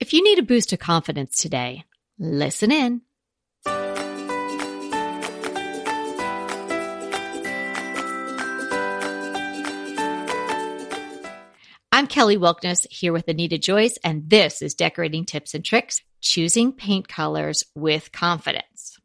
If you need a boost of confidence today, listen in. I'm Kelly Wilkniss here with Anita Joyce, and this is Decorating Tips and Tricks Choosing Paint Colors with Confidence.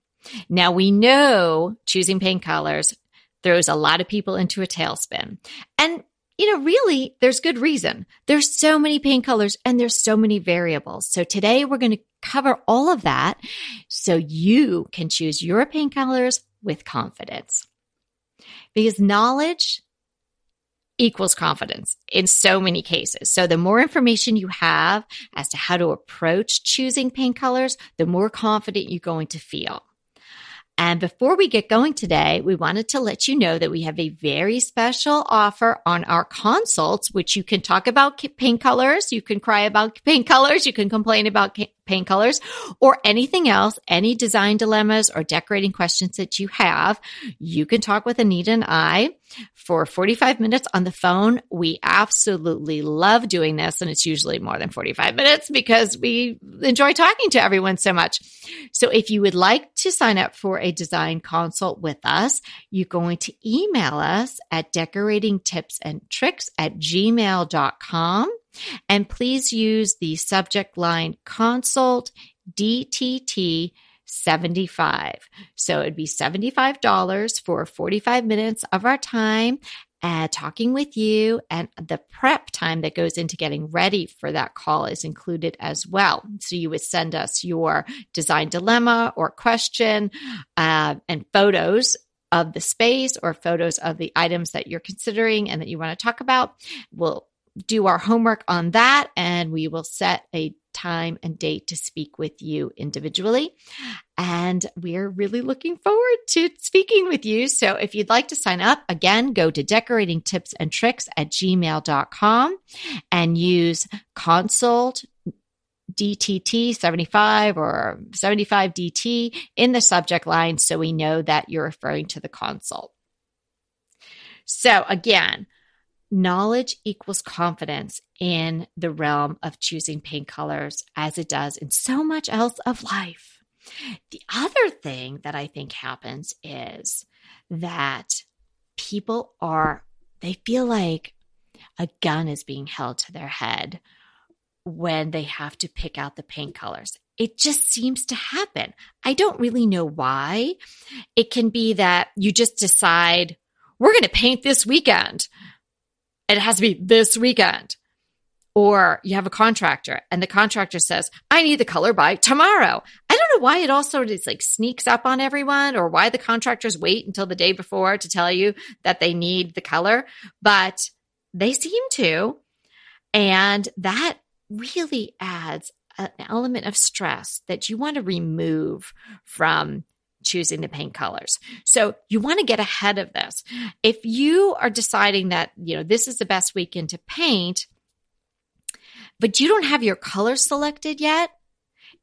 Now, we know choosing paint colors throws a lot of people into a tailspin. And you know, really, there's good reason. There's so many paint colors and there's so many variables. So today we're going to cover all of that so you can choose your paint colors with confidence. Because knowledge equals confidence in so many cases. So the more information you have as to how to approach choosing paint colors, the more confident you're going to feel. And before we get going today, we wanted to let you know that we have a very special offer on our consults, which you can talk about paint colors. You can cry about paint colors. You can complain about paint colors or anything else, any design dilemmas or decorating questions that you have. You can talk with Anita and I for 45 minutes on the phone. We absolutely love doing this. And it's usually more than 45 minutes because we enjoy talking to everyone so much. So if you would like to sign up for a design consult with us, you're going to email us at decorating tips and tricks at gmail.com. And please use the subject line consult DTT 75. So it'd be $75 for 45 minutes of our time uh, talking with you and the prep time that goes into getting ready for that call is included as well. So you would send us your design dilemma or question uh, and photos of the space or photos of the items that you're considering and that you want to talk about. We'll do our homework on that and we will set a time and date to speak with you individually. And we're really looking forward to speaking with you. So if you'd like to sign up, again, go to decorating tips and tricks at gmail.com and use consult DTT 75 or 75 DT in the subject line so we know that you're referring to the consult. So again, knowledge equals confidence in the realm of choosing paint colors as it does in so much else of life. The other thing that I think happens is that people are, they feel like a gun is being held to their head when they have to pick out the paint colors. It just seems to happen. I don't really know why. It can be that you just decide, we're going to paint this weekend it has to be this weekend. Or you have a contractor and the contractor says, I need the color by tomorrow. I don't know why it also of like sneaks up on everyone or why the contractors wait until the day before to tell you that they need the color, but they seem to. And that really adds an element of stress that you want to remove from choosing the paint colors. So you want to get ahead of this. If you are deciding that, you know, this is the best weekend to paint, but you don't have your colors selected yet,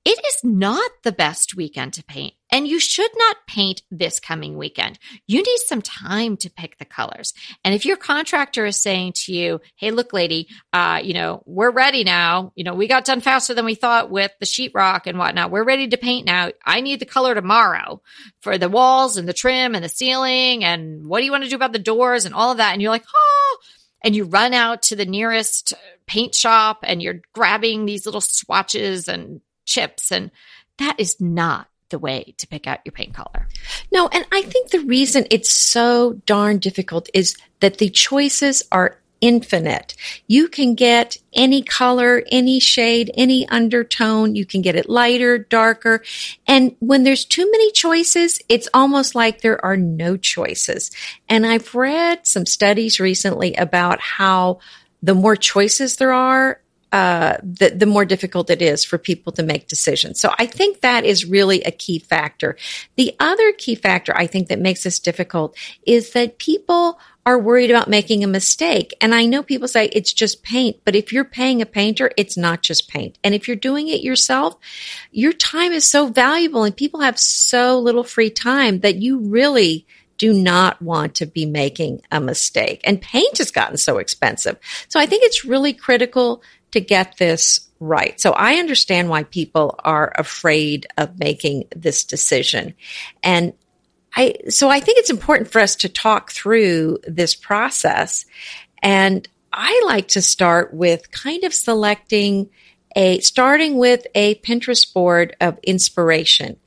it is not the best weekend to paint, and you should not paint this coming weekend. You need some time to pick the colors. And if your contractor is saying to you, "Hey, look, lady, uh, you know, we're ready now. You know, we got done faster than we thought with the sheetrock and whatnot. We're ready to paint now. I need the color tomorrow for the walls and the trim and the ceiling. And what do you want to do about the doors and all of that?" And you're like, "Oh." and you run out to the nearest paint shop and you're grabbing these little swatches and chips. And that is not the way to pick out your paint color. No, and I think the reason it's so darn difficult is that the choices are infinite. You can get any color, any shade, any undertone. You can get it lighter, darker. And when there's too many choices, it's almost like there are no choices. And I've read some studies recently about how the more choices there are, uh, the, the more difficult it is for people to make decisions. So I think that is really a key factor. The other key factor I think that makes this difficult is that people are worried about making a mistake. And I know people say it's just paint, but if you're paying a painter, it's not just paint. And if you're doing it yourself, your time is so valuable and people have so little free time that you really do not want to be making a mistake. And paint has gotten so expensive. So I think it's really critical to get this Right. So I understand why people are afraid of making this decision. And I, so I think it's important for us to talk through this process. And I like to start with kind of selecting a, starting with a Pinterest board of inspiration.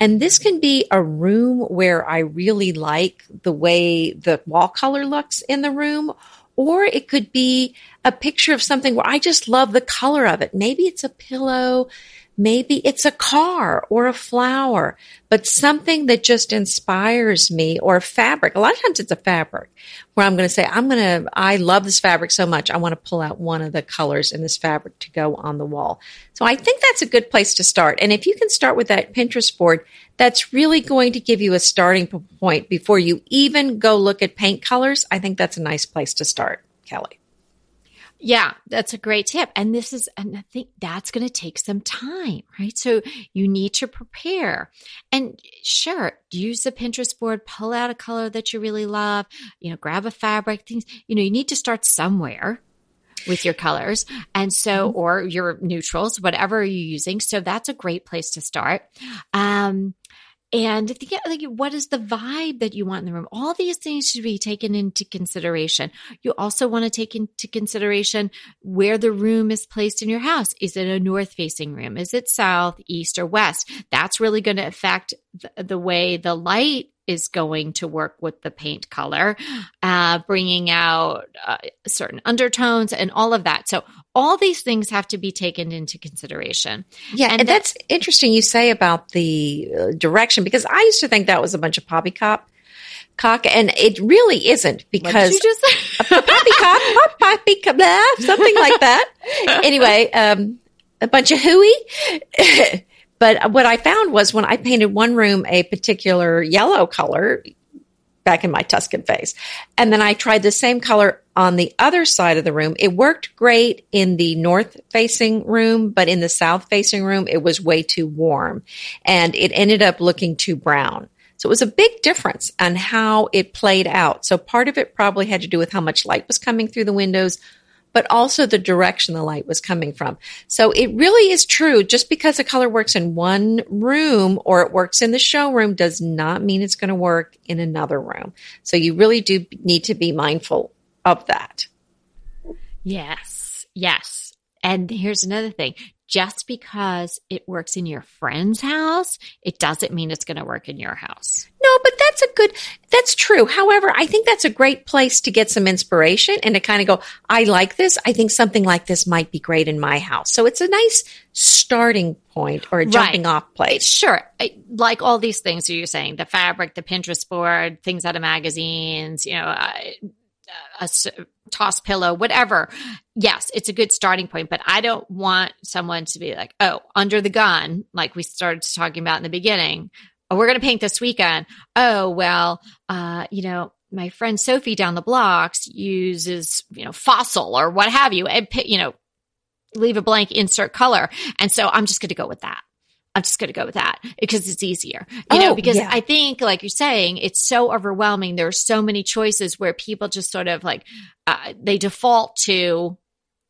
And this can be a room where I really like the way the wall color looks in the room, or it could be a picture of something where I just love the color of it. Maybe it's a pillow. Maybe it's a car or a flower, but something that just inspires me or a fabric. A lot of times it's a fabric where I'm going to say, I'm going to, I love this fabric so much. I want to pull out one of the colors in this fabric to go on the wall. So I think that's a good place to start. And if you can start with that Pinterest board, that's really going to give you a starting point before you even go look at paint colors. I think that's a nice place to start, Kelly. Yeah, that's a great tip. And this is, and I think that's going to take some time, right? So you need to prepare and sure, use the Pinterest board, pull out a color that you really love, you know, grab a fabric, things, you know, you need to start somewhere with your colors. And so, mm-hmm. or your neutrals, whatever you're using. So that's a great place to start. Um, and think, like what is the vibe that you want in the room? All these things should be taken into consideration. You also want to take into consideration where the room is placed in your house. Is it a north facing room? Is it south east or west? That's really going to affect the, the way the light is going to work with the paint color, uh, bringing out uh, certain undertones and all of that. So all these things have to be taken into consideration. Yeah, and, and that's interesting you say about the uh, direction because I used to think that was a bunch of poppycock cock, and it really isn't because you just a poppycock, poppycock, something like that. Anyway, um, a bunch of hooey. But what I found was when I painted one room a particular yellow color back in my Tuscan phase, and then I tried the same color on the other side of the room, it worked great in the north facing room, but in the south facing room, it was way too warm and it ended up looking too brown. So it was a big difference on how it played out. So part of it probably had to do with how much light was coming through the windows, but also the direction the light was coming from. So it really is true. Just because a color works in one room or it works in the showroom does not mean it's going to work in another room. So you really do need to be mindful of that. Yes. Yes. And here's another thing just because it works in your friend's house, it doesn't mean it's going to work in your house. No, but that's a good, that's true. However, I think that's a great place to get some inspiration and to kind of go, I like this. I think something like this might be great in my house. So it's a nice starting point or a jumping right. off place. Sure. Like all these things you're saying, the fabric, the Pinterest board, things out of magazines, you know, uh, a toss pillow, whatever. Yes, it's a good starting point, but I don't want someone to be like, oh, under the gun, like we started talking about in the beginning. Oh, we're going to paint this weekend. Oh, well, uh, you know, my friend Sophie down the blocks uses, you know, fossil or what have you, and, you know, leave a blank, insert color. And so I'm just going to go with that. I'm just going to go with that because it's easier, you oh, know, because yeah. I think, like you're saying, it's so overwhelming. There are so many choices where people just sort of like, uh, they default to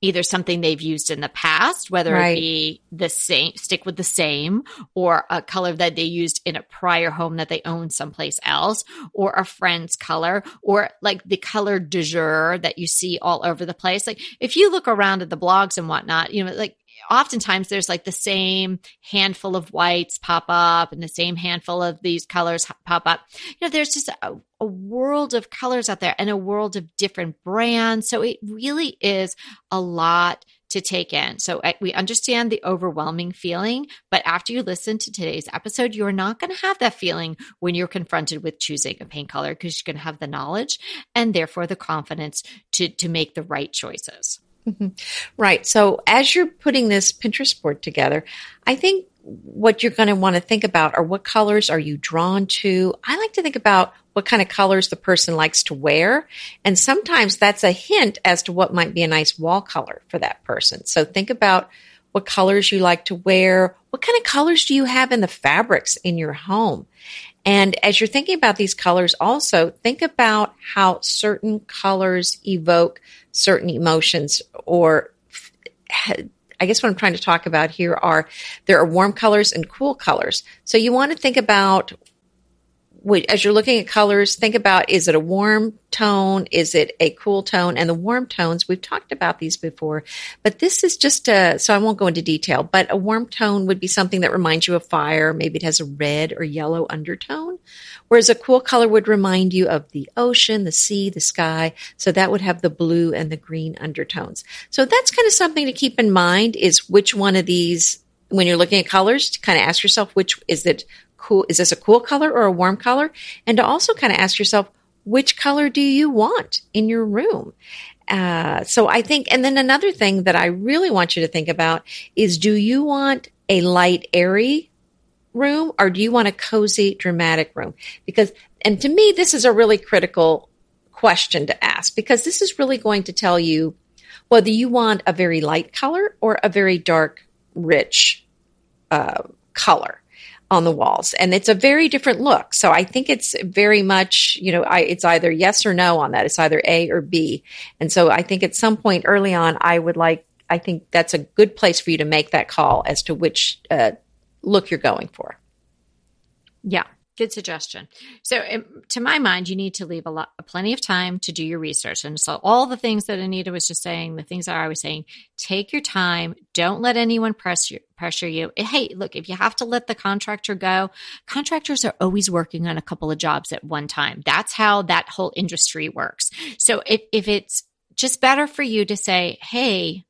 either something they've used in the past, whether right. it be the same, stick with the same, or a color that they used in a prior home that they own someplace else, or a friend's color, or like the color du jour that you see all over the place. Like if you look around at the blogs and whatnot, you know, like oftentimes there's like the same handful of whites pop up and the same handful of these colors pop up. You know, there's just a, a, world of colors out there and a world of different brands. So it really is a lot to take in. So we understand the overwhelming feeling, but after you listen to today's episode, you're not going to have that feeling when you're confronted with choosing a paint color because you're going to have the knowledge and therefore the confidence to to make the right choices. Mm-hmm. Right. So as you're putting this Pinterest board together, I think what you're going to want to think about are what colors are you drawn to? I like to think about what kind of colors the person likes to wear. And sometimes that's a hint as to what might be a nice wall color for that person. So think about what colors you like to wear. What kind of colors do you have in the fabrics in your home? And as you're thinking about these colors, also think about how certain colors evoke certain emotions or I guess what I'm trying to talk about here are there are warm colors and cool colors. So you want to think about as you're looking at colors, think about is it a warm tone? Is it a cool tone? And the warm tones, we've talked about these before, but this is just a, so I won't go into detail, but a warm tone would be something that reminds you of fire. Maybe it has a red or yellow undertone. Whereas a cool color would remind you of the ocean, the sea, the sky. So that would have the blue and the green undertones. So that's kind of something to keep in mind is which one of these when you're looking at colors to kind of ask yourself which is it cool is this a cool color or a warm color? And to also kind of ask yourself which color do you want in your room? Uh, so i think and then another thing that i really want you to think about is do you want a light airy room or do you want a cozy dramatic room? Because and to me this is a really critical question to ask because this is really going to tell you whether you want a very light color or a very dark rich uh, color on the walls. And it's a very different look. So i think it's very much you know I, it's either yes or no on that. It's either a or b. And so i think at some point early on i would like i think that's a good place for you to make that call as to which uh, look you're going for. Yeah Good suggestion. So, um, to my mind, you need to leave a lot, plenty of time to do your research. And so, all the things that Anita was just saying, the things that I was saying, take your time. Don't let anyone press you, pressure you. Hey, look, if you have to let the contractor go, contractors are always working on a couple of jobs at one time. That's how that whole industry works. So, if, if it's just better for you to say, hey,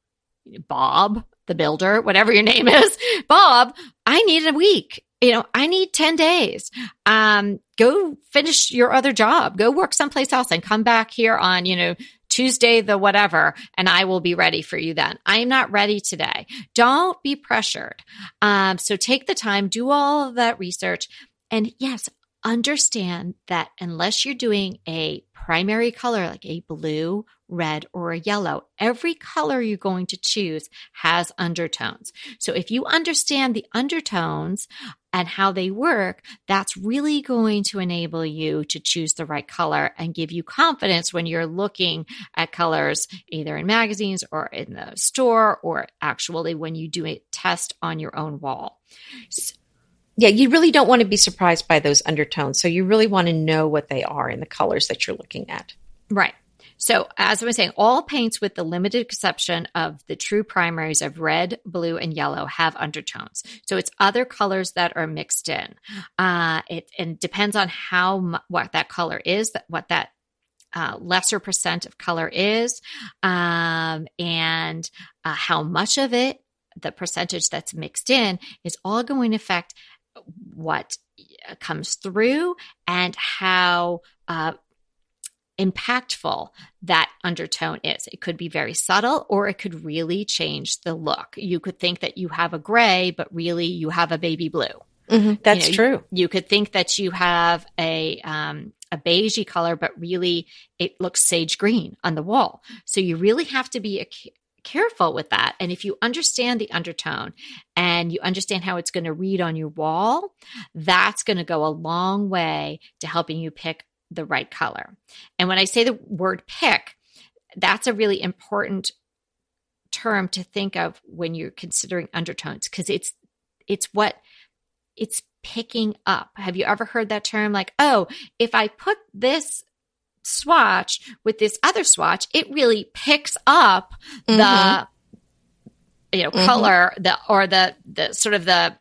Bob, the builder, whatever your name is, Bob, I need a week you know, I need 10 days. Um, go finish your other job, go work someplace else and come back here on, you know, Tuesday, the whatever, and I will be ready for you then. I'm not ready today. Don't be pressured. Um, so take the time, do all of that research. And yes, understand that unless you're doing a primary color like a blue, red, or a yellow, every color you're going to choose has undertones. So if you understand the undertones and how they work, that's really going to enable you to choose the right color and give you confidence when you're looking at colors either in magazines or in the store or actually when you do a test on your own wall. So, yeah, you really don't want to be surprised by those undertones. So you really want to know what they are in the colors that you're looking at. Right. So, as I was saying, all paints, with the limited exception of the true primaries of red, blue, and yellow, have undertones. So, it's other colors that are mixed in. Uh, it and depends on how what that color is, that what that uh, lesser percent of color is, um, and uh, how much of it, the percentage that's mixed in, is all going to affect what uh, comes through and how uh, impactful that undertone is. It could be very subtle or it could really change the look. You could think that you have a gray, but really you have a baby blue. Mm-hmm, that's you know, true. You, you, could think that you have a um, a beigey color, but really it looks sage green on the wall. So you really have to be a, careful with that. And if you understand the undertone and you understand how it's going to read on your wall, that's going to go a long way to helping you pick the right color. And when I say the word pick, that's a really important term to think of when you're considering undertones because it's it's what it's picking up. Have you ever heard that term like, "Oh, if I put this swatch with this other swatch, it really picks up mm-hmm. the you know mm-hmm. color the or the the sort of the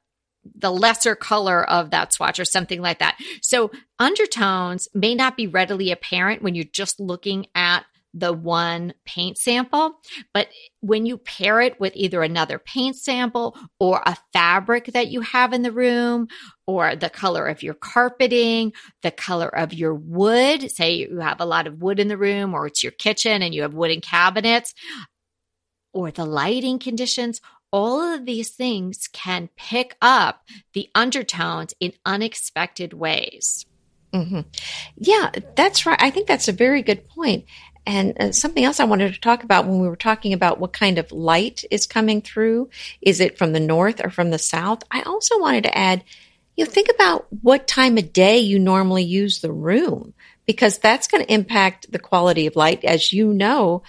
the lesser color of that swatch or something like that. So undertones may not be readily apparent when you're just looking at the one paint sample. But when you pair it with either another paint sample or a fabric that you have in the room, or the color of your carpeting, the color of your wood, say you have a lot of wood in the room, or it's your kitchen and you have wooden cabinets, or the lighting conditions, all of these things can pick up the undertones in unexpected ways. Mm-hmm. Yeah, that's right. I think that's a very good point. And uh, something else I wanted to talk about when we were talking about what kind of light is coming through. Is it from the north or from the south? I also wanted to add, you know, think about what time of day you normally use the room because that's going to impact the quality of light. As you know,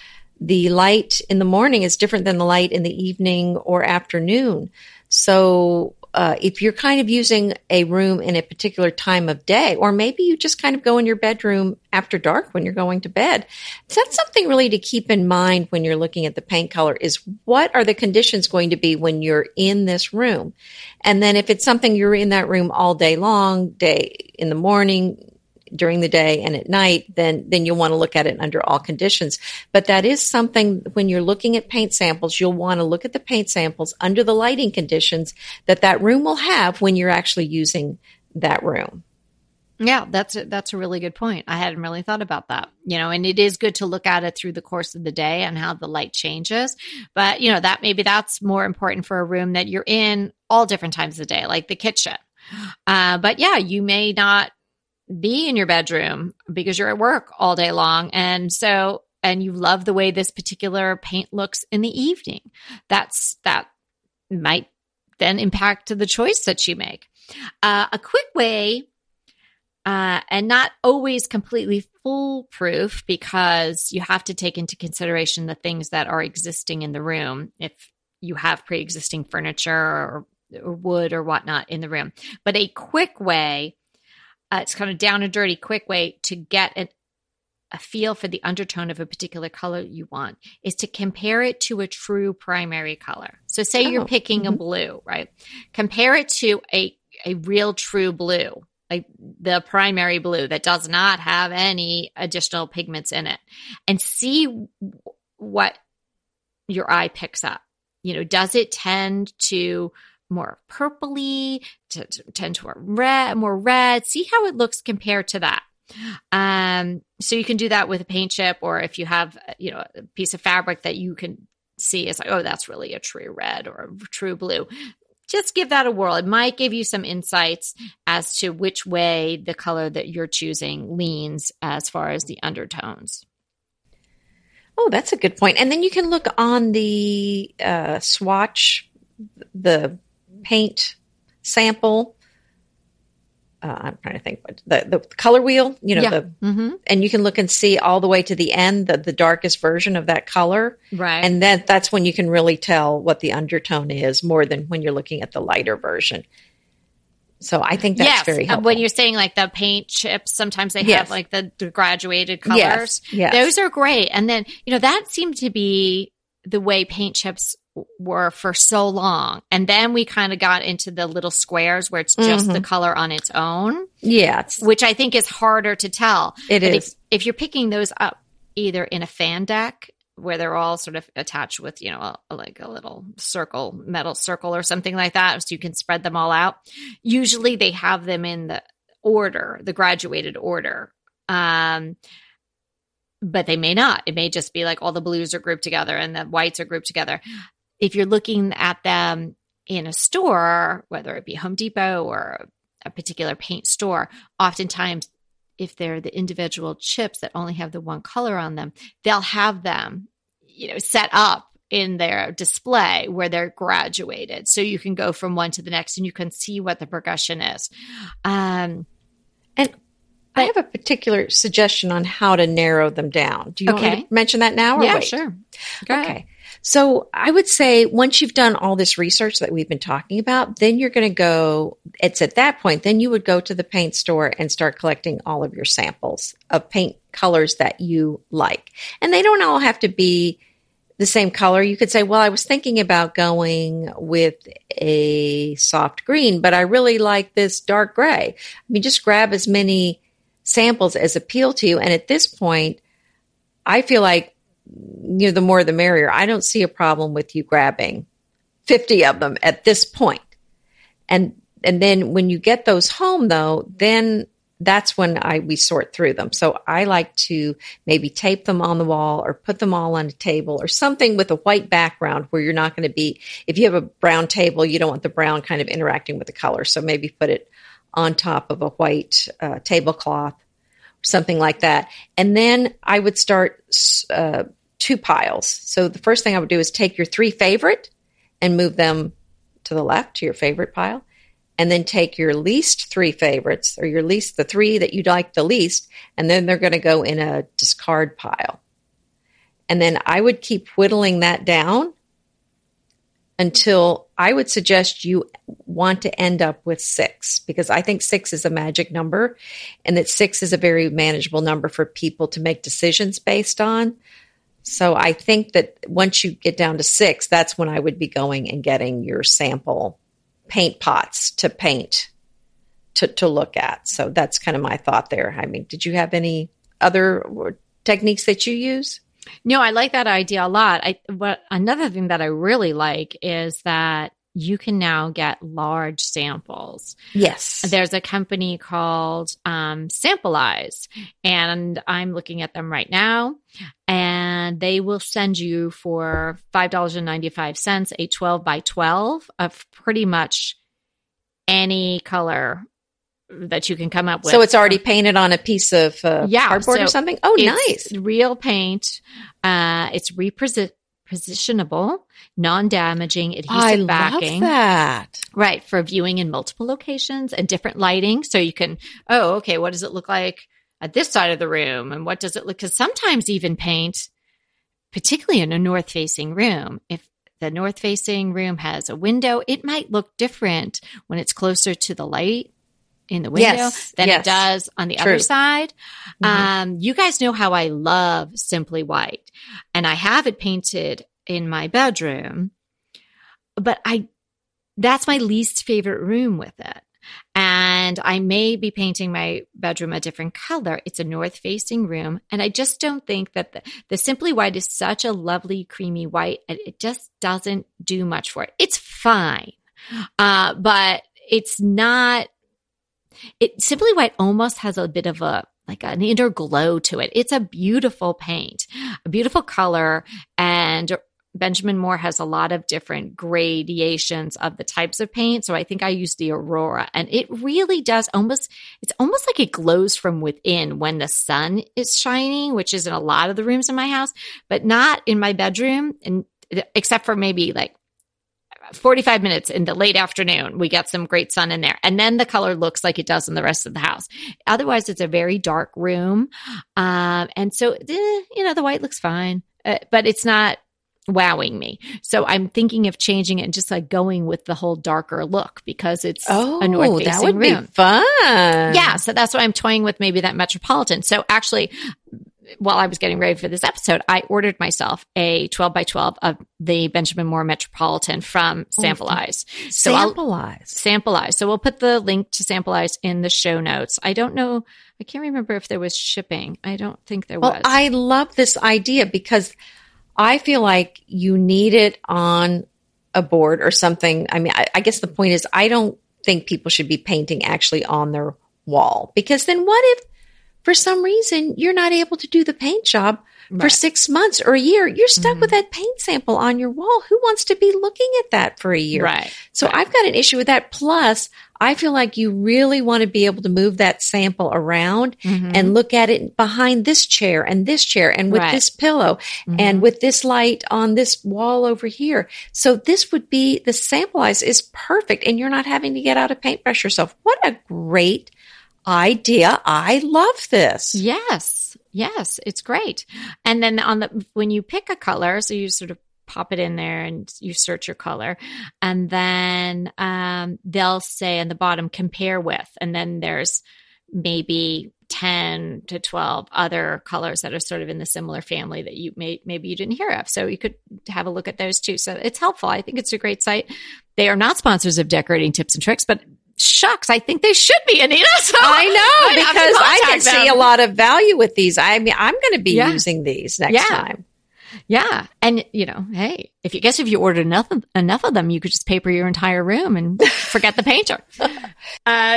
the light in the morning is different than the light in the evening or afternoon. So uh, if you're kind of using a room in a particular time of day, or maybe you just kind of go in your bedroom after dark when you're going to bed, that's something really to keep in mind when you're looking at the paint color is what are the conditions going to be when you're in this room? And then if it's something you're in that room all day long, day in the morning, during the day and at night, then then you'll want to look at it under all conditions. But that is something when you're looking at paint samples, you'll want to look at the paint samples under the lighting conditions that that room will have when you're actually using that room. Yeah, that's a, that's a really good point. I hadn't really thought about that. You know, and it is good to look at it through the course of the day and how the light changes. But, you know, that maybe that's more important for a room that you're in all different times of the day, like the kitchen. Uh, but yeah, you may not be in your bedroom because you're at work all day long. And so, and you love the way this particular paint looks in the evening. That's, that might then impact the choice that you make. Uh, a quick way, uh, and not always completely foolproof because you have to take into consideration the things that are existing in the room. If you have pre existing furniture or, or wood or whatnot in the room. But a quick way uh, it's kind of down and dirty, quick way to get an, a feel for the undertone of a particular color you want is to compare it to a true primary color. So, say oh, you're picking mm-hmm. a blue, right? Compare it to a a real true blue, like the primary blue that does not have any additional pigments in it, and see what your eye picks up. You know, does it tend to more purpley, to, to tend to red, more red. See how it looks compared to that. Um, so you can do that with a paint chip, or if you have, you know, a piece of fabric that you can see is like, oh, that's really a true red or a true blue. Just give that a whirl. It might give you some insights as to which way the color that you're choosing leans as far as the undertones. Oh, that's a good point. And then you can look on the uh, swatch, the paint sample. Uh, I'm trying to think what the, the color wheel, you know, yeah. the, mm-hmm. and you can look and see all the way to the end, the, the darkest version of that color. Right. And then that's when you can really tell what the undertone is more than when you're looking at the lighter version. So I think that's yes. very helpful. When you're saying like the paint chips, sometimes they yes. have like the, the, graduated colors. Yes. yes. Those are great. And then, you know, that seemed to be the way paint chips were for so long. And then we kind of got into the little squares where it's just mm-hmm. the color on its own. Yeah. Which I think is harder to tell. It but is. If, if, you're picking those up either in a fan deck where they're all sort of attached with, you know, a, like a little circle, metal circle or something like that, so you can spread them all out. Usually they have them in the order, the graduated order. Um, but they may not. It may just be like all the blues are grouped together and the whites are grouped together if you're looking at them in a store, whether it be Home Depot or a particular paint store, oftentimes if they're the individual chips that only have the one color on them, they'll have them, you know, set up in their display where they're graduated. So you can go from one to the next and you can see what the progression is. Um, and I have a particular suggestion on how to narrow them down. Do you okay. want me to mention that now? yeah, wait? sure. Go okay. Ahead. So I would say once you've done all this research that we've been talking about, then you're going to go, it's at that point, then you would go to the paint store and start collecting all of your samples of paint colors that you like. And they don't all have to be the same color. You could say, well, I was thinking about going with a soft green, but I really like this dark gray. I mean, just grab as many samples as appeal to you. And at this point, I feel like you know, the more the merrier. I don't see a problem with you grabbing 50 of them at this point. And, and then when you get those home though, then that's when I, we sort through them. So I like to maybe tape them on the wall or put them all on a table or something with a white background where you're not going to be, if you have a brown table, you don't want the brown kind of interacting with the color. So maybe put it on top of a white uh, tablecloth something like that. And then I would start uh, two piles. So the first thing I would do is take your three favorite and move them to the left to your favorite pile. And then take your least three favorites or your least, the three that you'd like the least, and then they're going to go in a discard pile. And then I would keep whittling that down until I would suggest you want to end up with six because I think six is a magic number and that six is a very manageable number for people to make decisions based on. So I think that once you get down to six, that's when I would be going and getting your sample paint pots to paint to, to look at. So that's kind of my thought there. I mean, did you have any other techniques that you use? No, I like that idea a lot. I what another thing that I really like is that you can now get large samples. Yes. There's a company called um, Samplize, and I'm looking at them right now. And they will send you for $5.95 a 12 by 12 of pretty much any color that you can come up with. So it's already painted on a piece of uh, yeah, cardboard so or something. Oh, nice! Real paint. Uh, it's repositionable, non-damaging, adhesive I backing. Love that right for viewing in multiple locations and different lighting. So you can. Oh, okay. What does it look like at this side of the room, and what does it look? Because sometimes even paint, particularly in a north-facing room, if the north facing room has a window, it might look different when it's closer to the light in the window yes, than yes. it does on the True. other side. Mm-hmm. Um, you guys know how I love Simply White, and I have it painted in my bedroom, but I that's my least favorite room with it. And I may be painting my bedroom a different color. It's a north facing room. And I just don't think that the, the Simply White is such a lovely, creamy white. And it just doesn't do much for it. It's fine. Uh, but it's not it Simply White almost has a bit of a like an inner glow to it. It's a beautiful paint, a beautiful color, and Benjamin Moore has a lot of different gradations of the types of paint. So I think I use the Aurora and it really does almost, it's almost like it glows from within when the sun is shining, which is in a lot of the rooms in my house, but not in my bedroom. And except for maybe like 45 minutes in the late afternoon, we get some great sun in there. And then the color looks like it does in the rest of the house. Otherwise, it's a very dark room. Um, and so, eh, you know, the white looks fine, uh, but it's not wowing me. So I'm thinking of changing it and just like going with the whole darker look because it's oh, a north facing that would room. Be fun. Yeah. So that's why I'm toying with maybe that Metropolitan. So actually, while I was getting ready for this episode, I ordered myself a 12 by 12 of the Benjamin Moore Metropolitan from. Oh, so Sample Eyes. So we'll put the link to Samplize in the show notes. I don't know. I can't remember if there was shipping. I don't think there well, was. I love this idea because I feel like you need it on a board or something. I mean, I, I guess the point is, I don't think people should be painting actually on their wall because then what if for some reason you're not able to do the paint job right. for six months or a year, you're stuck mm-hmm. with that paint sample on your wall. Who wants to be looking at that for a year? Right. So right. I've got an issue with that. Plus, I feel like you really want to be able to move that sample around mm-hmm. and look at it behind this chair and this chair and with right. this pillow mm-hmm. and with this light on this wall over here. So this would be the Samplize is perfect and you're not having to get out a paintbrush yourself. What a great idea. I love this. Yes. Yes. It's great. And then on the, when you pick a color, so you sort of pop it in there and you search your color and then um, they'll say on the bottom compare with and then there's maybe 10 to 12 other colors that are sort of in the similar family that you may maybe you didn't hear of so you could have a look at those too so it's helpful i think it's a great site they are not sponsors of decorating tips and tricks but shucks, I think they should be, Anita. So I know because I can them. see a lot of value with these. I mean, I'm going to be yeah. using these next yeah. time. Yeah. And, you know, hey, if you guess if you ordered enough of, enough of them, you could just paper your entire room and forget the painter. uh,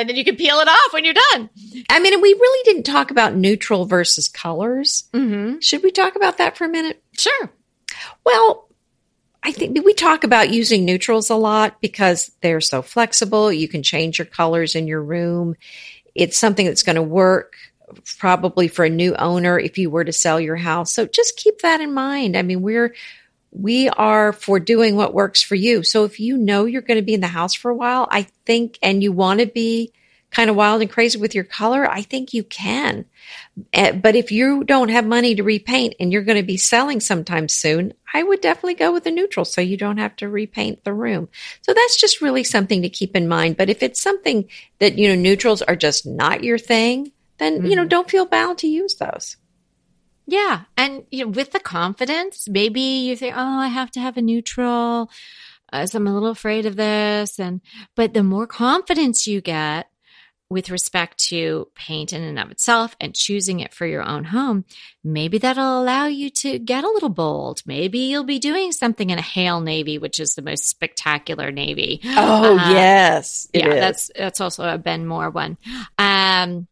then you can peel it off when you're done. I mean, we really didn't talk about neutral versus colors. Mm-hmm. Should we talk about that for a minute? Sure. Well, I think we talk about using neutrals a lot because they're so flexible. You can change your colors in your room. It's something that's going to work probably for a new owner if you were to sell your house. So just keep that in mind. I mean, we're we are for doing what works for you. So if you know you're going to be in the house for a while, I think and you want to be kind of wild and crazy with your color, I think you can. Uh, but if you don't have money to repaint and you're going to be selling sometime soon, I would definitely go with a neutral so you don't have to repaint the room. So that's just really something to keep in mind. But if it's something that, you know, neutrals are just not your thing, then, mm-hmm. you know, mm-hmm. don't feel bound to use those. Yeah. And you know, with the confidence, maybe you think, oh, I have to have a neutral. Uh, so I'm a little afraid of this. And, but the more confidence you get with respect to paint in and of itself and choosing it for your own home, maybe that'll allow you to get a little bold. Maybe you'll be doing something in a Hale navy, which is the most spectacular navy. Oh, uh, yes. yeah. Is. That's, that's also a Ben Moore one. Um,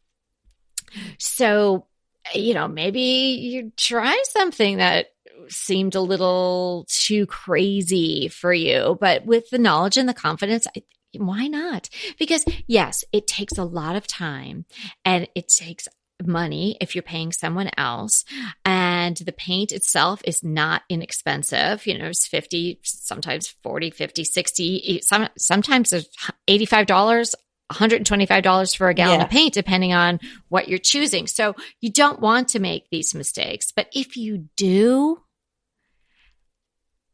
so you know, maybe you try something that seemed a little too crazy for you, but with the knowledge and the confidence, I, why not? Because yes, it takes a lot of time and it takes money if you're paying someone else and the paint itself is not inexpensive you know it's 50 sometimes 40 50 60 some, sometimes it's $85 $125 for a gallon yeah. of paint, depending on what you're choosing. So you don't want to make these mistakes. But if you do,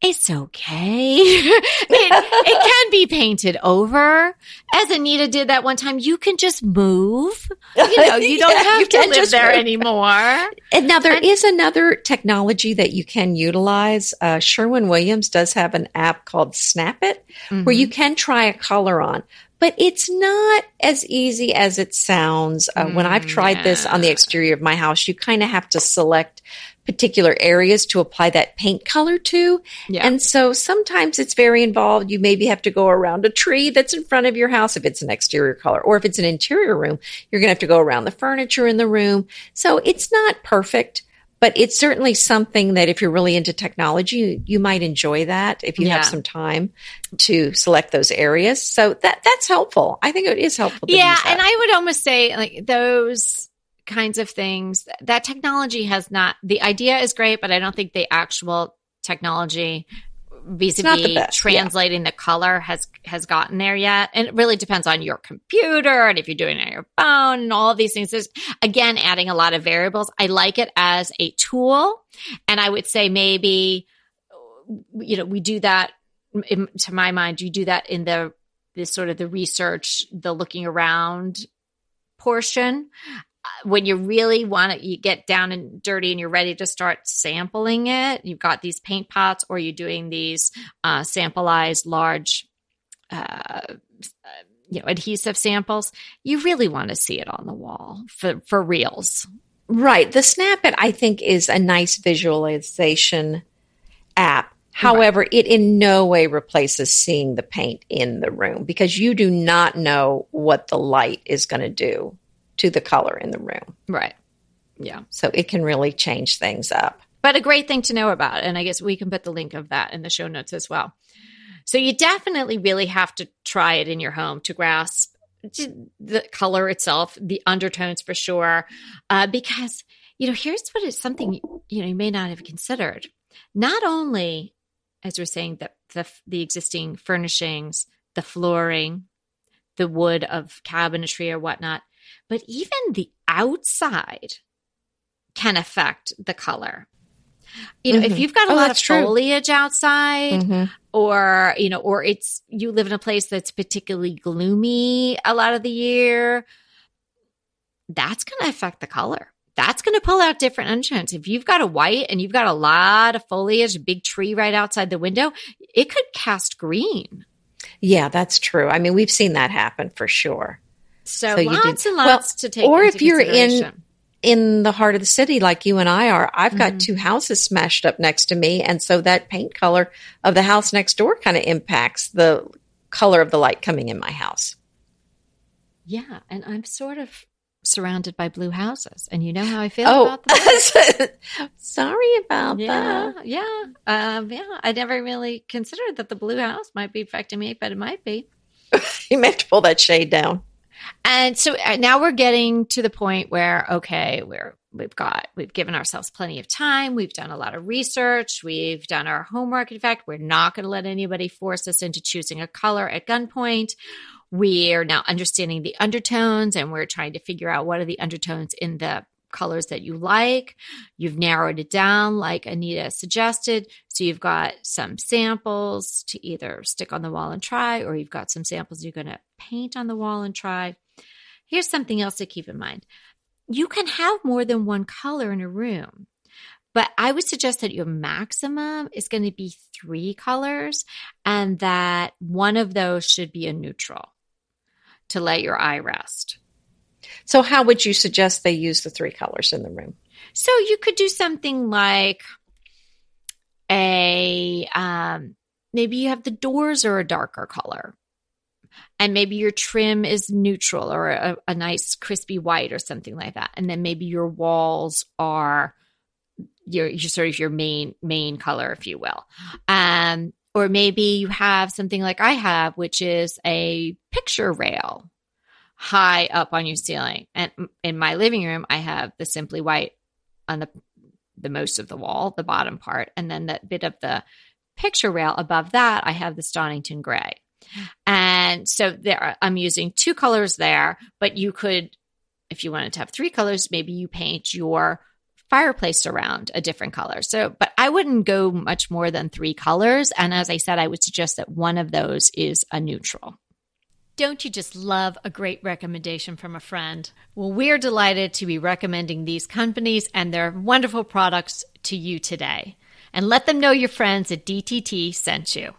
it's okay. it, it can be painted over. As Anita did that one time, you can just move. You know, you don't yeah, have to live there move. anymore. And now there and, is another technology that you can utilize. Uh, Sherwin Williams does have an app called Snap It, mm-hmm. where you can try a color on but it's not as easy as it sounds. Uh, mm, when I've tried yeah. this on the exterior of my house, you kind of have to select particular areas to apply that paint color to. Yeah. And so sometimes it's very involved. You maybe have to go around a tree that's in front of your house if it's an exterior color, or if it's an interior room, you're going to have to go around the furniture in the room. So it's not perfect but it's certainly something that if you're really into technology, you, you might enjoy that if you yeah. have some time to select those areas. So that that's helpful. I think it is helpful. yeah, and I would almost say like those kinds of things that technology has not the idea is great, but I don't think the actual technology vis-a-vis translating yeah. the color has has gotten there yet. And it really depends on your computer and if you're doing it on your phone and all of these things. There's again adding a lot of variables. I like it as a tool. And i would say maybe you know we do that in, to my mind you do that in the this sort of the research the looking around portion when you really want to, you get down and dirty and you're ready to start sampling it, you've got these paint pots or you're doing these uh, sampleized large, uh, you know, adhesive samples. You really want to see it on the wall for, for reals. Right. The Snap It, I think, is a nice visualization app. However, right. it in no way replaces seeing the paint in the room because you do not know what the light is going to do to the color in the room. Right. Yeah. So it can really change things up. But a great thing to know about. And I guess we can put the link of that in the show notes as well. So you definitely really have to try it in your home to grasp the color itself, the undertones for sure. Uh, because, you know, here's what is something, you know, you may not have considered. Not only, as we're saying, that the, the existing furnishings, the flooring, the wood of cabinetry or whatnot, but even the outside can affect the color. You know, mm-hmm. if you've got a oh, lot of foliage true. outside mm-hmm. or, you know, or it's you live in a place that's particularly gloomy a lot of the year, that's going to affect the color. That's going to pull out different undertones. If you've got a white and you've got a lot of foliage, a big tree right outside the window, it could cast green. Yeah, that's true. I mean, we've seen that happen for sure. So, so lots and lots well, to take. Or if you're in in the heart of the city like you and I are, I've got mm-hmm. two houses smashed up next to me, and so that paint color of the house next door kind of impacts the color of the light coming in my house. Yeah, and I'm sort of surrounded by blue houses, and you know how I feel oh, about that. sorry about yeah, that. Yeah, um, yeah. I never really considered that the blue house might be affecting me, but it might be. you may have to pull that shade down. And so uh, now we're getting to the point where, okay, we're, we've got, we've given ourselves plenty of time. We've done a lot of research. We've done our homework. In fact, we're not going to let anybody force us into choosing a color at gunpoint. we're now understanding the undertones and we're trying to figure out what are the undertones in the colors that you like. You've narrowed it down, like Anita suggested. So you've got some samples to either stick on the wall and try, or you've got some samples you're going to paint on the wall and try. Here's something else to keep in mind you can have more than one color in a room. But I would suggest that your maximum is going to be three colors and that one of those should be a neutral to let your eye rest. So, how would you suggest they use the three colors in the room? So, you could do something like a um, maybe you have the doors are a darker color, and maybe your trim is neutral or a, a nice crispy white or something like that, and then maybe your walls are your, your sort of your main main color, if you will. Um, or maybe you have something like I have, which is a picture rail high up on your ceiling. And in my living room, I have the simply white on the the most of the wall, the bottom part, and then that bit of the picture rail above that, I have the Stonington gray. And so there, I'm using two colors there, but you could, if you wanted to have three colors, maybe you paint your fireplace around a different color. So, but I wouldn't go much more than three colors. And as I said, I would suggest that one of those is a neutral. Don't you just love a great recommendation from a friend? Well, we're delighted to be recommending these companies and their wonderful products to you today. And let them know your friends at DTT sent you.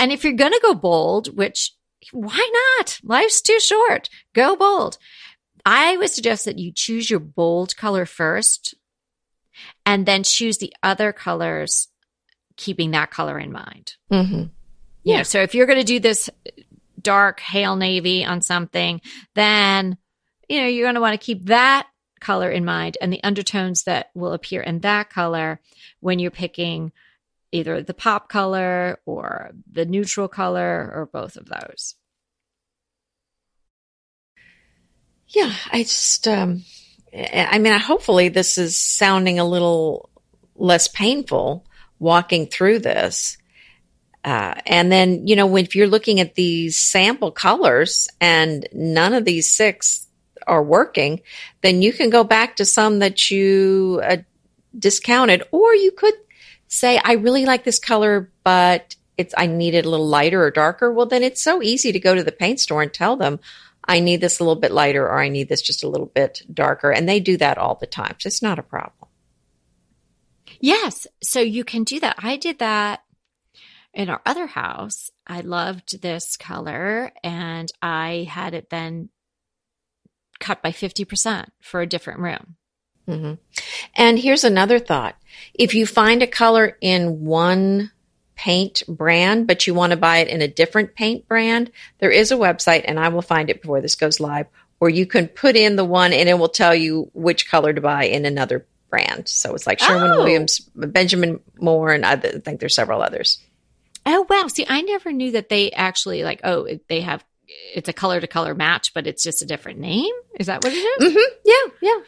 And if you're going to go bold, which why not? Life's too short. Go bold. I would suggest that you choose your bold color first and then choose the other colors, keeping that color in mind. Mm-hmm. Yeah. You know, so if you're going to do this dark Hale Navy on something, then, you know, you're going to want to keep that color in mind and the undertones that will appear in that color when you're picking either the pop color or the neutral color or both of those. Yeah, I just, um, I mean, hopefully this is sounding a little less painful walking through this. Uh, and then, you know, if you're looking at these sample colors and none of these six are working, then you can go back to some that you uh, discounted, or you could say, I really like this color, but it's, I need it a little lighter or darker. Well, then it's so easy to go to the paint store and tell them, I need this a little bit lighter or I need this just a little bit darker. And they do that all the time. So it's not a problem. Yes. So you can do that. I did that in our other house, I loved this color and I had it then cut by 50% for a different room. Mm-hmm. And here's another thought. If you find a color in one paint brand, but you want to buy it in a different paint brand, there is a website, and I will find it before this goes live, where you can put in the one and it will tell you which color to buy in another brand. So it's like Sherwin oh. Williams, Benjamin Moore, and I think there's several others. Oh wow! See, I never knew that they actually like. Oh, they have it's a color to color match, but it's just a different name. Is that what it is? Mm-hmm. Yeah, yeah.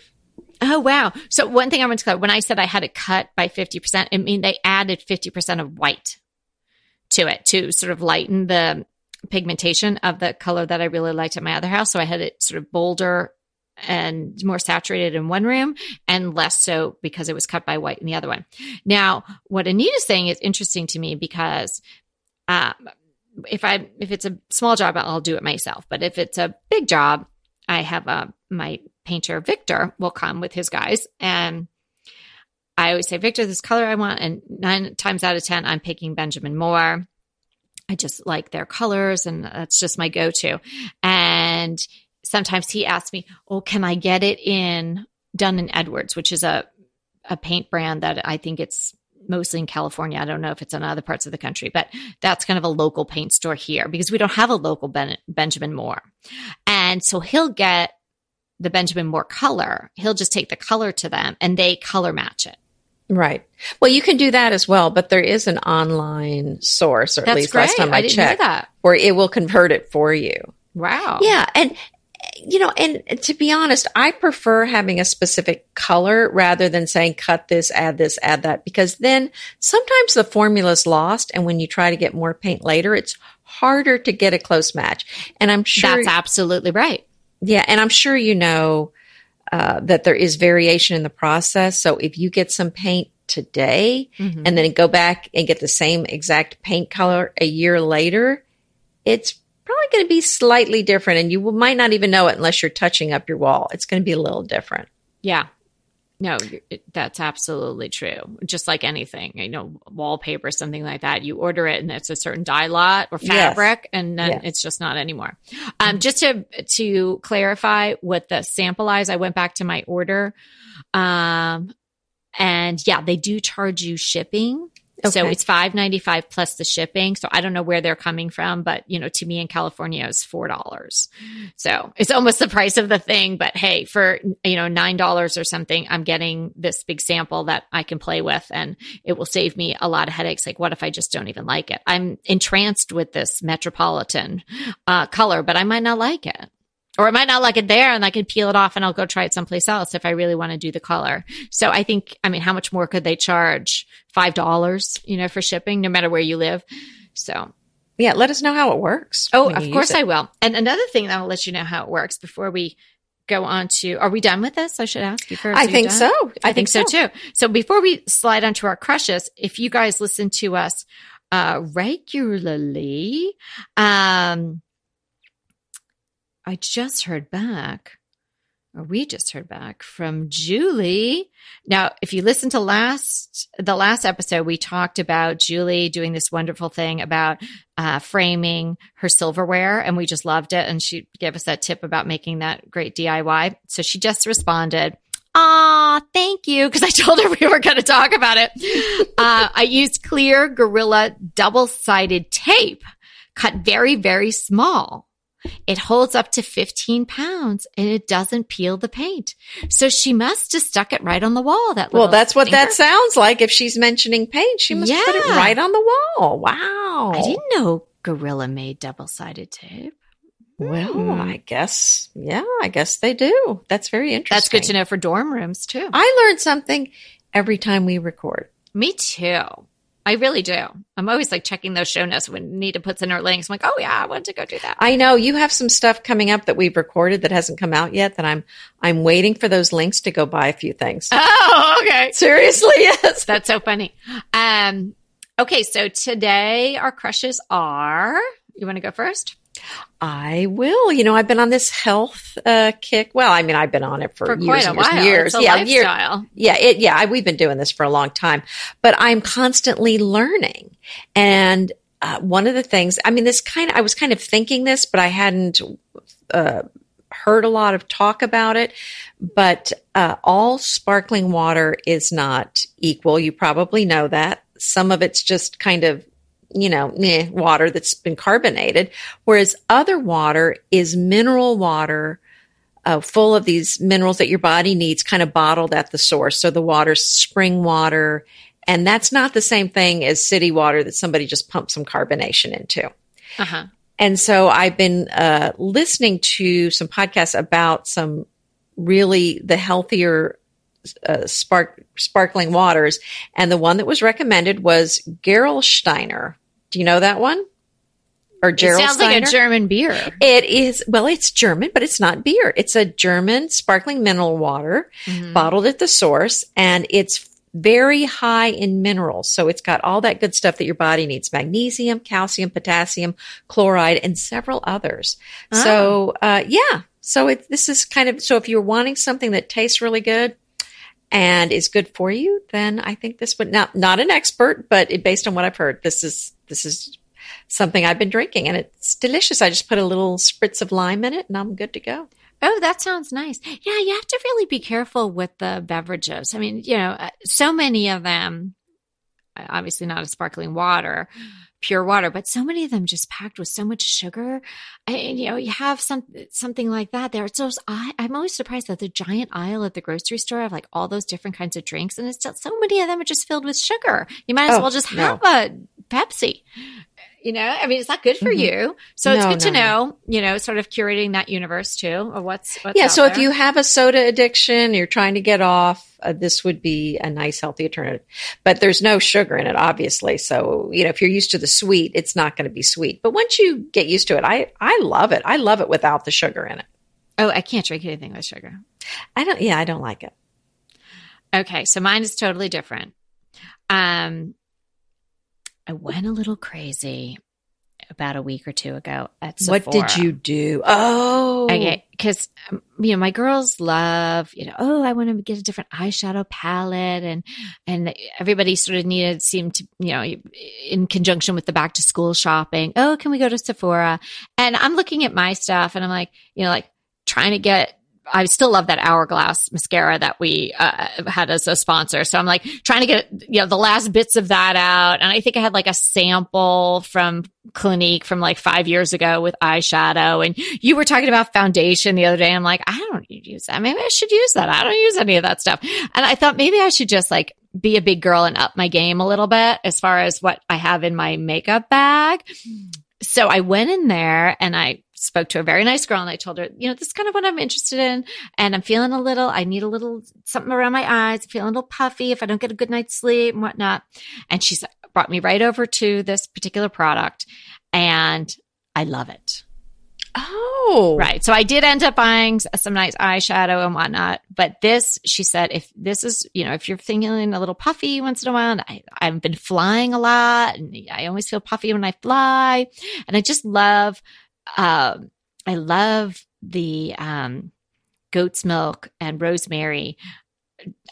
Oh wow! So one thing I want to clarify: when I said I had it cut by fifty percent, I mean they added fifty percent of white to it to sort of lighten the pigmentation of the color that I really liked at my other house. So I had it sort of bolder and more saturated in one room and less so because it was cut by white in the other one. Now, what Anita's saying is interesting to me because um, if I if it's a small job, I'll do it myself. But if it's a big job, I have a my painter Victor will come with his guys and. I always say, Victor, this color I want. And nine times out of 10, I'm picking Benjamin Moore. I just like their colors and that's just my go to. And sometimes he asks me, "Oh, can I get it in Dunn and Edwards, which is a a paint brand that I think it's mostly in California. I don't know if it's in other parts of the country, but that's kind of a local paint store here because we don't have a local ben- Benjamin Moore. And so he'll get the Benjamin Moore color. He'll just take the color to them and they color match it. Right. Well, you can do that as well, but there is an online source, or at least great. last time I, I checked, where it will convert it for you. Wow. Yeah. And you know, and to be honest, I prefer having a specific color rather than saying cut this, add this, add that, because then sometimes the formula is lost. And when you try to get more paint later, it's harder to get a close match. And I'm sure That's absolutely right. Yeah, and I'm sure you know uh, that there is variation in the process. So if you get some paint today Mhm. and then go back and get the same exact paint color a year later, it's probably going to be slightly different, and you might not even know it unless you're touching up your wall. It's going to be a little different. Yeah. No, it- that's absolutely true. Just like anything, you know, wallpaper, something like that. You order it and it's a certain dye lot or Yes. fabric, and then Yes. it's just not anymore. Um, just to to clarify what the sample is, I went back to my order, um, and yeah, they do charge you shipping. So Okay. it's five ninety five plus the shipping. So I don't know where they're coming from, but you know, to me in California, it's four dollars. So it's almost the price of the thing. But hey, for you know nine dollars or something, I'm getting this big sample that I can play with, and it will save me a lot of headaches. Like, what if I just don't even like it? I'm entranced with this metropolitan uh, color, but I might not like it. Or I might not like it there and I can peel it off and I'll go try it someplace else if I really want to do the color. So I think, I mean, how much more could they charge? $5, you know, for shipping, no matter where you live. So, Yeah, let us know how it works. oh, of course. I will. And another thing that will let you know how it works before we go on to, are we done with this? I should ask you first. I think done? so. I think so too. So before we slide onto our crushes, if you guys listen to us uh, regularly, um, I just heard back, or we just heard back from Julie. Now, if you listen to last the last episode, we talked about Julie doing this wonderful thing about uh, framing her silverware, and we just loved it. And she gave us that tip about making that great DIY. So she just responded. Ah, thank you. Because I told her we were going to talk about it. Uh, I used clear Gorilla double sided tape, cut very, very small. It holds up to 15 pounds and it doesn't peel the paint. So she must have stuck it right on the wall. That Well, that's what that sounds like. If she's mentioning paint, she must put it right on the wall. Wow. I didn't know Gorilla made double sided tape. Well, Hmm. I guess, yeah, I guess they do. That's very interesting. That's good to know for dorm rooms too. I learn something every time we record. Me too. I really do. I'm always like checking those show notes when Nita puts in her links. I'm like, oh yeah, I want to go do that. I know you have some stuff coming up that we've recorded that hasn't come out yet that I'm I'm waiting for those links to go buy a few things. oh, okay. Seriously, yes. That's so funny. Um, okay, so today our crushes are. You want to go first? I will. You know, I've been on this health uh, kick. Well, I mean, I've been on it for, For years, quite a and years, while. years. Yeah, year- yeah, it, yeah. I, we've been doing this for a long time, but I'm constantly learning. And uh, one of the things, I mean, this kind of, I was kind of thinking this, but I hadn't uh, heard a lot of talk about it. But uh, all sparkling water is not equal. You probably know that. Some of it's just kind of you know, meh, water that's been carbonated, whereas other water is mineral water, uh, full of these minerals that your body needs, kind of bottled at the source. So the water's spring water, and that's not the same thing as city water that somebody just pumped some carbonation into. Uh huh. And so I've been uh, listening to some podcasts about some really the healthier uh, spark sparkling waters, and the one that was recommended was Gerolsteiner. Do you know that one? Or It Gerolsteiner? sounds like a German beer. It is well, it's German, but it's not beer. It's a German sparkling mineral water Mhm. bottled at the source, and it's very high in minerals. So it's got all that good stuff that your body needs: magnesium, calcium, potassium, chloride, and several others. Oh. So uh, yeah, so it, this is kind of so if you're wanting something that tastes really good and is good for you, then I think this would not not an expert, but it, based on what I've heard, this is this is something I've been drinking, and it's delicious. I just put a little spritz of lime in it, and I'm good to go. Oh, that sounds nice. Yeah, you have to really be careful with the beverages. I mean, you know, uh, so many of them, obviously not a sparkling water, pure water, but so many of them just packed with so much sugar. And, you know, you have some something like that there. It's those, I, I'm always surprised that the giant aisle at the grocery store have like all those different kinds of drinks, and it's so many of them are just filled with sugar. You might as Oh, well just no. have a Pepsi. You know, I mean, it's not good for Mhm. you. So it's No, good to no, know, you know, sort of curating that universe too, of what's, what's yeah. So if you have a soda addiction, you're trying to get off, uh, this would be a nice, healthy alternative. But there's no sugar in it, obviously. So, you know, if you're used to the sweet, it's not going to be sweet. But once you get used to it, I, I love it. I love it without the sugar in it. Oh, I can't drink anything with sugar. I don't, yeah, I don't like it. Okay, so mine is totally different. Um, I went a little crazy about a week or two ago at Sephora. What did you do? Oh, because um, you know my girls love you know oh I want to get a different eyeshadow palette and and everybody sort of needed seemed to you know in conjunction with the back to school shopping oh can we go to Sephora and I'm looking at my stuff and I'm like you know like trying to get I still love that hourglass mascara that we uh, had as a sponsor. So I'm like trying to get you know the last bits of that out, and I think I had like a sample from Clinique from like five years ago with eyeshadow. And you were talking about foundation the other day. I'm like, I don't use that. Maybe I should use that. I don't use any of that stuff. And I thought maybe I should just like be a big girl and up my game a little bit as far as what I have in my makeup bag. So I went in there and I spoke to a very nice girl and I told her, you know, this is kind of what I'm interested in. And I'm feeling a little, I need a little something around my eyes, feeling a little puffy if I don't get a good night's sleep and whatnot. And she's brought me right over to this particular product and I love it. Oh, Right. So I did end up buying some nice eyeshadow and whatnot. But this, she said, if this is, you know, if you're feeling a little puffy once in a while, and I, I've been flying a lot and I always feel puffy when I fly. And I just love, um, I love the, um, goat's milk and rosemary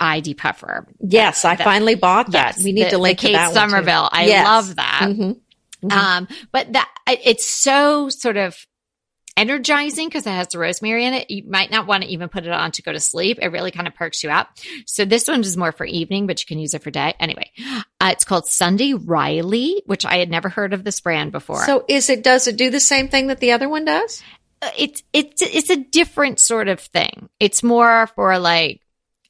eye depuffer. Yes, I That- finally bought that. Yes, we need the- to link the to Kate that Somerville. I Yes. love that. too. Mhm. Mhm. Um, but that it's so sort of energizing because it has the rosemary in it. You might not want to even put it on to go to sleep. It really kind of perks you up. So this one is more for evening, but you can use it for day. Anyway, uh, it's called Sunday Riley, which I had never heard of this brand before. So is it does it do the same thing that the other one does? Uh, it's it's it's a different sort of thing. It's more for like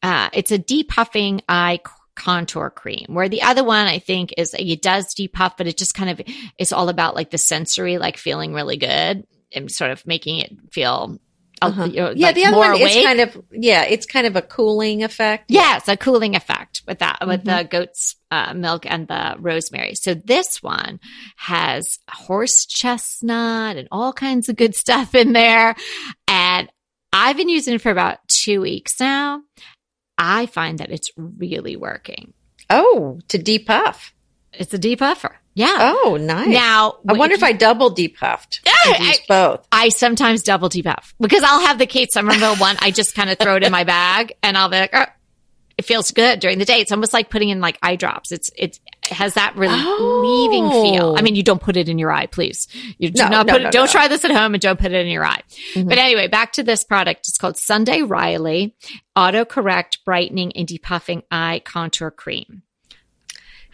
uh, it's a depuffing eye contour cream. Where the other one, I think, is it does depuff, but it just kind of it's all about like the sensory, like feeling really good and sort of making it feel. Uh, Uh-huh. you know, Yeah, like the other one awake. is kind of yeah, it's kind of a cooling effect. Yeah, it's a cooling effect with that, with Mm-hmm. the goat's uh, milk and the rosemary. So this one has horse chestnut and all kinds of good stuff in there. And I've been using it for about two weeks now. I find that it's really working. Oh, to depuff. It's a depuffer. Yeah. Oh, nice. Now, I wonder if I double depuffed. Yeah, I both. I sometimes double depuff because I'll have the Kate Somerville one. I just kind of throw it in my bag and I'll be like, oh, it feels good during the day. It's almost like putting in like eye drops. It's, it's, it has that relieving feel. I mean, you don't put it in your eye, please. You do No, not no, put no, it, don't try this at home and don't put it in your eye. Mhm. But anyway, back to this product. It's called Sunday Riley Autocorrect Brightening and Depuffing Eye Contour Cream.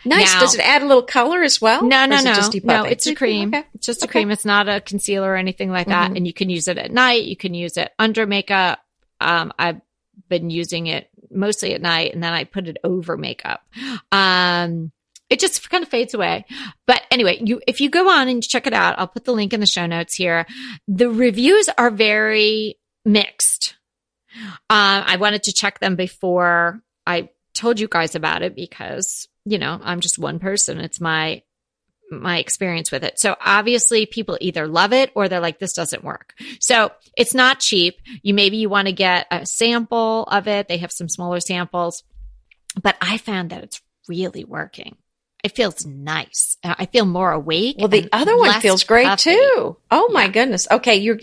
Nice. Now- Does it add a little color as well? No, no, it no. just no, it's a cream. Okay. It's just a Okay. cream. It's not a concealer or anything like that. Mhm. And you can use it at night. You can use it under makeup. Um, I've been using it mostly at night and then I put it over makeup. Um, it just kind of fades away. But anyway, you, if you go on and check it out, I'll put the link in the show notes here. The reviews are very mixed. Um, I wanted to check them before I told you guys about it because, you know, I'm just one person. It's my my experience with it. So obviously people either love it or they're like this doesn't work. So it's not cheap. You maybe you want to get a sample of it. They have some smaller samples. But I found that it's really working. It feels nice. Uh, I feel more awake. Well, the other one feels great puffy. too. Oh my Yeah. goodness. Okay, you're.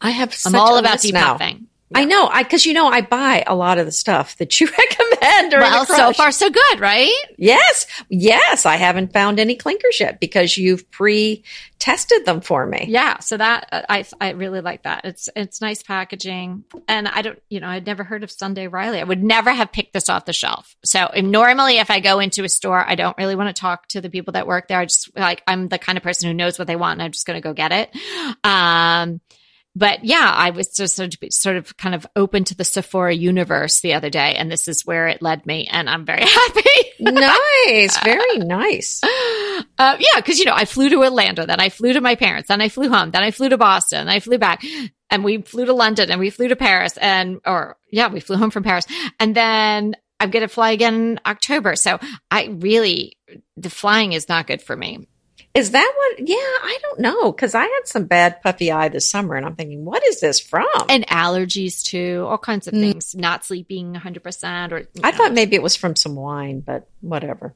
I have. I'm all about now. depuffing. I know. I because you know I buy a lot of the stuff that you recommend. Well, so far so good, right? Yes, yes. I haven't found any clinkers yet because you've pre-tested them for me. Yeah, so that I I really like that. It's it's nice packaging, and I don't you know I'd never heard of Sunday Riley. I would never have picked this off the shelf. So and normally, if I go into a store, I don't really want to talk to the people that work there. I just like I'm the kind of person who knows what they want, and I'm just going to go get it. Um, but yeah, I was just sort of, sort of kind of open to the Sephora universe the other day, and this is where it led me, and I'm very happy. nice, very nice. Uh, yeah, because you know I flew to Orlando, then I flew to my parents, then I flew home, then I flew to Boston, and I flew back, and we flew to London, and we flew to Paris, and or yeah, we flew home from Paris, and then I'm going to fly again in October. So I really the flying is not good for me. Is that what? Yeah, I don't know because I had some bad puffy eye this summer, and I'm thinking, what is this from? And allergies too, all kinds of mm. things. Not sleeping 100, percent or I know. thought maybe it was from some wine, but whatever.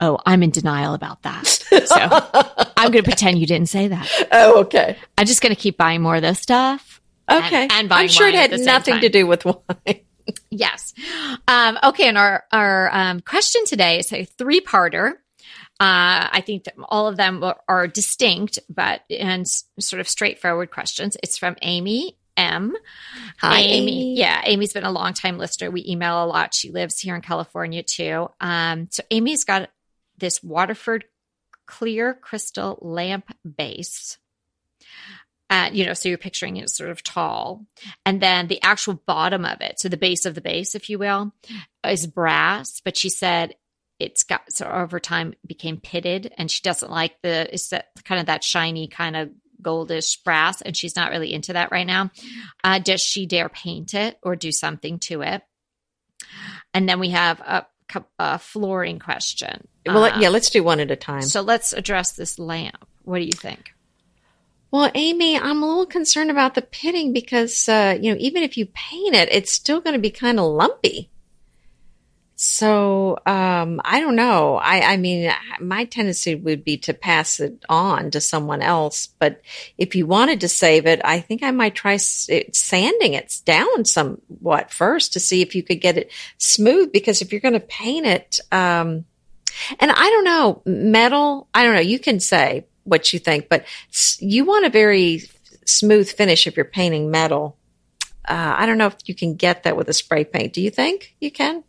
Oh, I'm in denial about that. So I'm going to pretend you didn't say that. Oh, okay. I'm just going to keep buying more of this stuff. Okay. And, and I'm sure it had nothing to do with wine. yes. Um, okay. And our, our um, question today is a three parter. Uh, I think that all of them are distinct, but and sort of straightforward questions. It's from Amy M. Hi, Amy. Amy. Yeah, Amy's been a long time listener. We email a lot. She lives here in California too. Um, so Amy's got this Waterford clear crystal lamp base. Uh, you know, so you're picturing it sort of tall. And then the actual bottom of it, so the base of the base, if you will, is brass. But she said it's got so over time became pitted and she doesn't like the it's that kind of that shiny kind of goldish brass and she's not really into that right now. Uh, does she dare paint it or do something to it? And then we have a, a flooring question. Well uh, yeah let's do one at a time. so let's address this lamp. What do you think? Well, Amy, I'm a little concerned about the pitting because, uh, you know, even if you paint it, it's still going to be kind of lumpy. So um, I don't know. I, I mean, my tendency would be to pass it on to someone else. But if you wanted to save it, I think I might try sanding it down somewhat first to see if you could get it smooth. Because if you're going to paint it, um, and I don't know, metal. I don't know. You can say what you think, but you want a very smooth finish if you're painting metal. Uh, I don't know if you can get that with a spray paint. Do you think you can?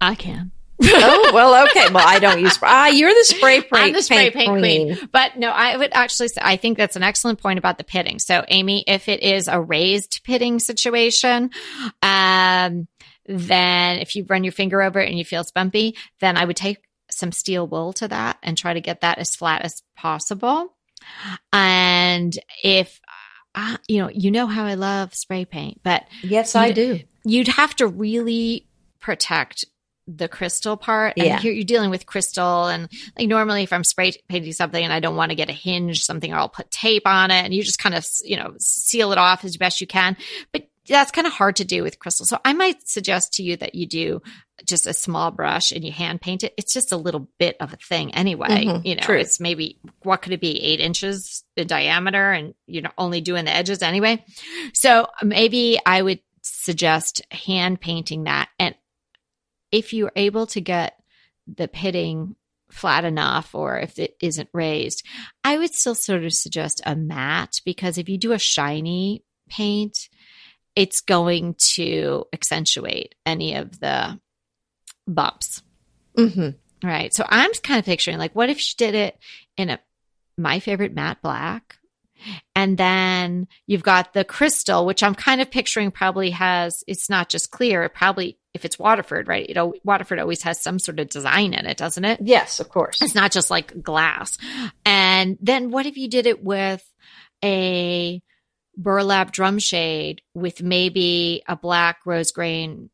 I can. oh well, okay. Well, I don't use ah. You're the spray paint. I'm the spray paint, queen. queen. But no, I would actually say I think that's an excellent point about the pitting. So, Amy, if it is a raised pitting situation, um, then if you run your finger over it and you feel it's bumpy, then I would take some steel wool to that and try to get that as flat as possible. And if uh, you know, you know how I love spray paint, but yes, I do. You'd have to really protect the crystal part. And yeah. here you're dealing with crystal. And like normally, if I'm spray painting something and I don't want to get a hinge, something, or I'll put tape on it and you just kind of, you know, seal it off as best you can. But that's kind of hard to do with crystal. So I might suggest to you that you do just a small brush and you hand paint it. It's just a little bit of a thing anyway. Mm-hmm, you know, true. it's maybe what could it be? Eight inches in diameter and you're only doing the edges anyway. So maybe I would suggest hand painting that. And if you're able to get the pitting flat enough or if it isn't raised, I would still sort of suggest a matte because if you do a shiny paint, it's going to accentuate any of the bumps. Mm-hmm. Right. So I'm kind of picturing like, what if she did it in a my favorite matte black? And then you've got the crystal, which I'm kind of picturing probably has, it's not just clear. It probably, if it's Waterford, right? You know, Waterford always has some sort of design in it, doesn't it? Yes, of course. It's not just like glass. And then what if you did it with a burlap drum shade with maybe a black grosgrain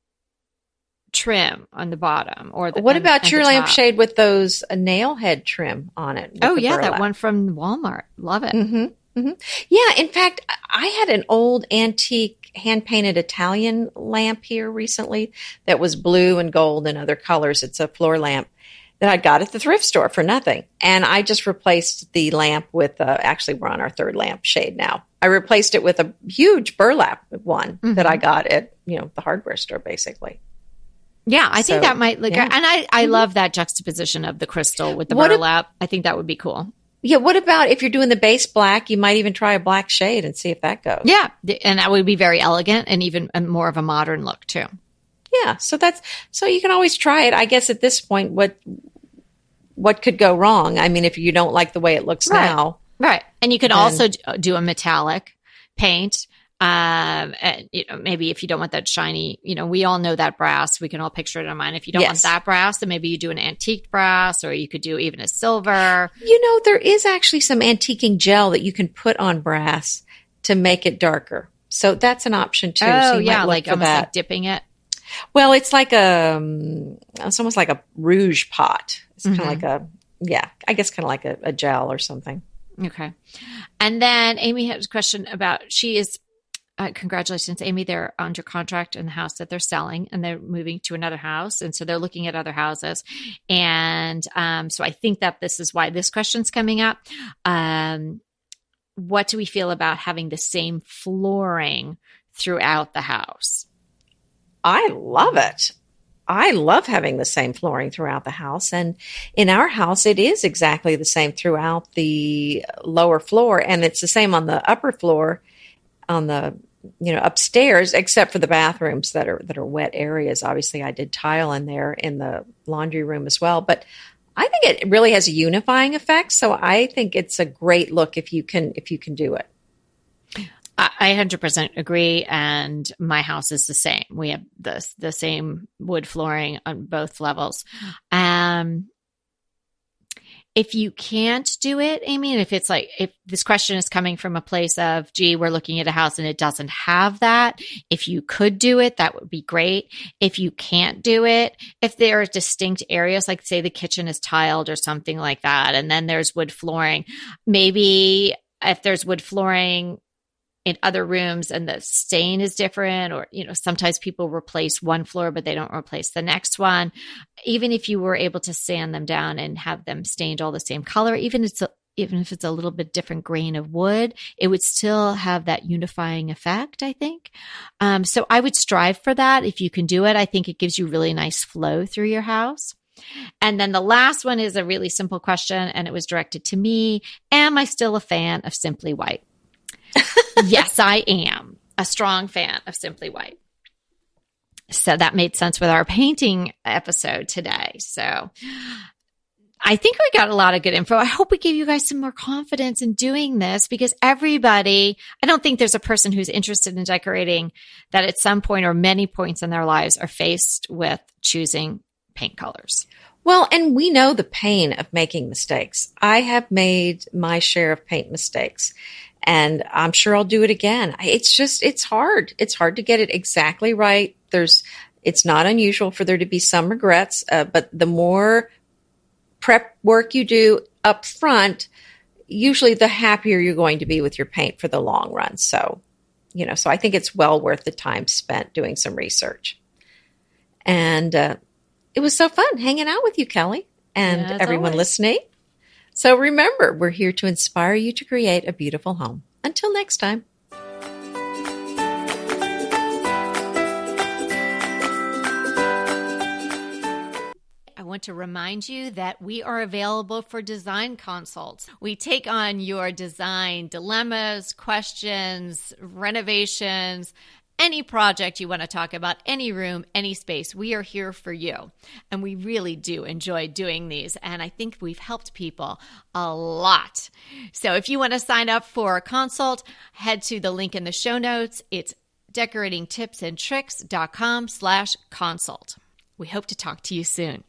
trim on the bottom or the, what about and, your lampshade with those nail head trim on it oh yeah burlap. that one from walmart love it mm-hmm. Mm-hmm. Yeah, in fact, I had an old antique hand painted Italian lamp here recently that was blue and gold and other colors. It's a floor lamp that I got at the thrift store for nothing. And I just replaced the lamp with, uh, actually, we're on our third lamp shade now. I replaced it with a huge burlap one mm-hmm. that I got at, you know, the hardware store basically. Yeah, I so, think that might look, yeah. and I, I mm-hmm. love that juxtaposition of the crystal with the what burlap. If, I think that would be cool. Yeah. What about if you're doing the base black? You might even try a black shade and see if that goes. Yeah. And that would be very elegant and even more of a modern look too. Yeah. So that's, so you can always try it. I guess at this point, what, what could go wrong? I mean, if you don't like the way it looks right. now. Right. And you could then, also uh, do a metallic paint Um, and you know, maybe if you don't want that shiny, you know, we all know that brass. We can all picture it in our mind. If you don't Yes. want that brass, then maybe you do an antique brass, or you could do even a silver. You know, there is actually some antiquing gel that you can put on brass to make it darker. So that's an option too. so oh you yeah, like almost that. like dipping it. Well, it's like a, um, it's almost like a rouge pot. It's kind Mhm. of like a, yeah, I guess kind of like a, a gel or something. Okay. And then Amy has a question about she is uh, congratulations, Amy. They're under contract in the house that they're selling and they're moving to another house. And so they're looking at other houses. And um, so I think that this is why this question's coming up. Um, what do we feel about having the same flooring throughout the house? I love it. I love having the same flooring throughout the house. And in our house, it is exactly the same throughout the lower floor. And it's the same on the upper floor, on the, you know, upstairs, except for the bathrooms that are, that are wet areas. Obviously, I did tile in there in the laundry room as well. But I think it really has a unifying effect. So I think it's a great look if you can, if you can do it. I I 100% agree. And my house is the same. We have the, the same wood flooring on both levels. Um, if you can't do it, Amy, and if it's like, if this question is coming from a place of, gee, we're looking at a house and it doesn't have that, if you could do it, that would be great. If you can't do it, if there are distinct areas, like say the kitchen is tiled or something like that, and then there's wood flooring, maybe if there's wood flooring in other rooms and the stain is different or you know sometimes people replace one floor but they don't replace the next one. Even if you were able to sand them down and have them stained all the same color even if it's a, even if it's a little bit different grain of wood it would still have that unifying effect i think. Um, so i would strive for that. If you can do it i think it gives you really nice flow through your house. And then the last one is a really simple question and it was directed to me. Am i still a fan of simply white yes, I am a strong fan of Simply White. So that made sense with our painting episode today. So I think we got a lot of good info. I hope we gave you guys some more confidence in doing this because everybody, I don't think there's a person who's interested in decorating that at some point or many points in their lives are faced with choosing paint colors. Well, and we know the pain of making mistakes. I have made my share of paint mistakes and I'm sure I'll do it again. It's just, it's hard. It's hard to get it exactly right. There's, it's not unusual for there to be some regrets, uh, but the more prep work you do up front, usually the happier you're going to be with your paint for the long run. So, you know, so I think it's well worth the time spent doing some research. And uh, it was so fun hanging out with you, Kelly, and As everyone always. listening. So remember, we're here to inspire you to create a beautiful home. Until next time. I want to remind you that we are available for design consults. We take on your design dilemmas, questions, renovations, any project you want to talk about, any room, any space. We are here for you. And we really do enjoy doing these. And I think we've helped people a lot. So if you want to sign up for a consult, head to the link in the show notes. It's decoratingtipsandtricks.com slash consult. We hope to talk to you soon.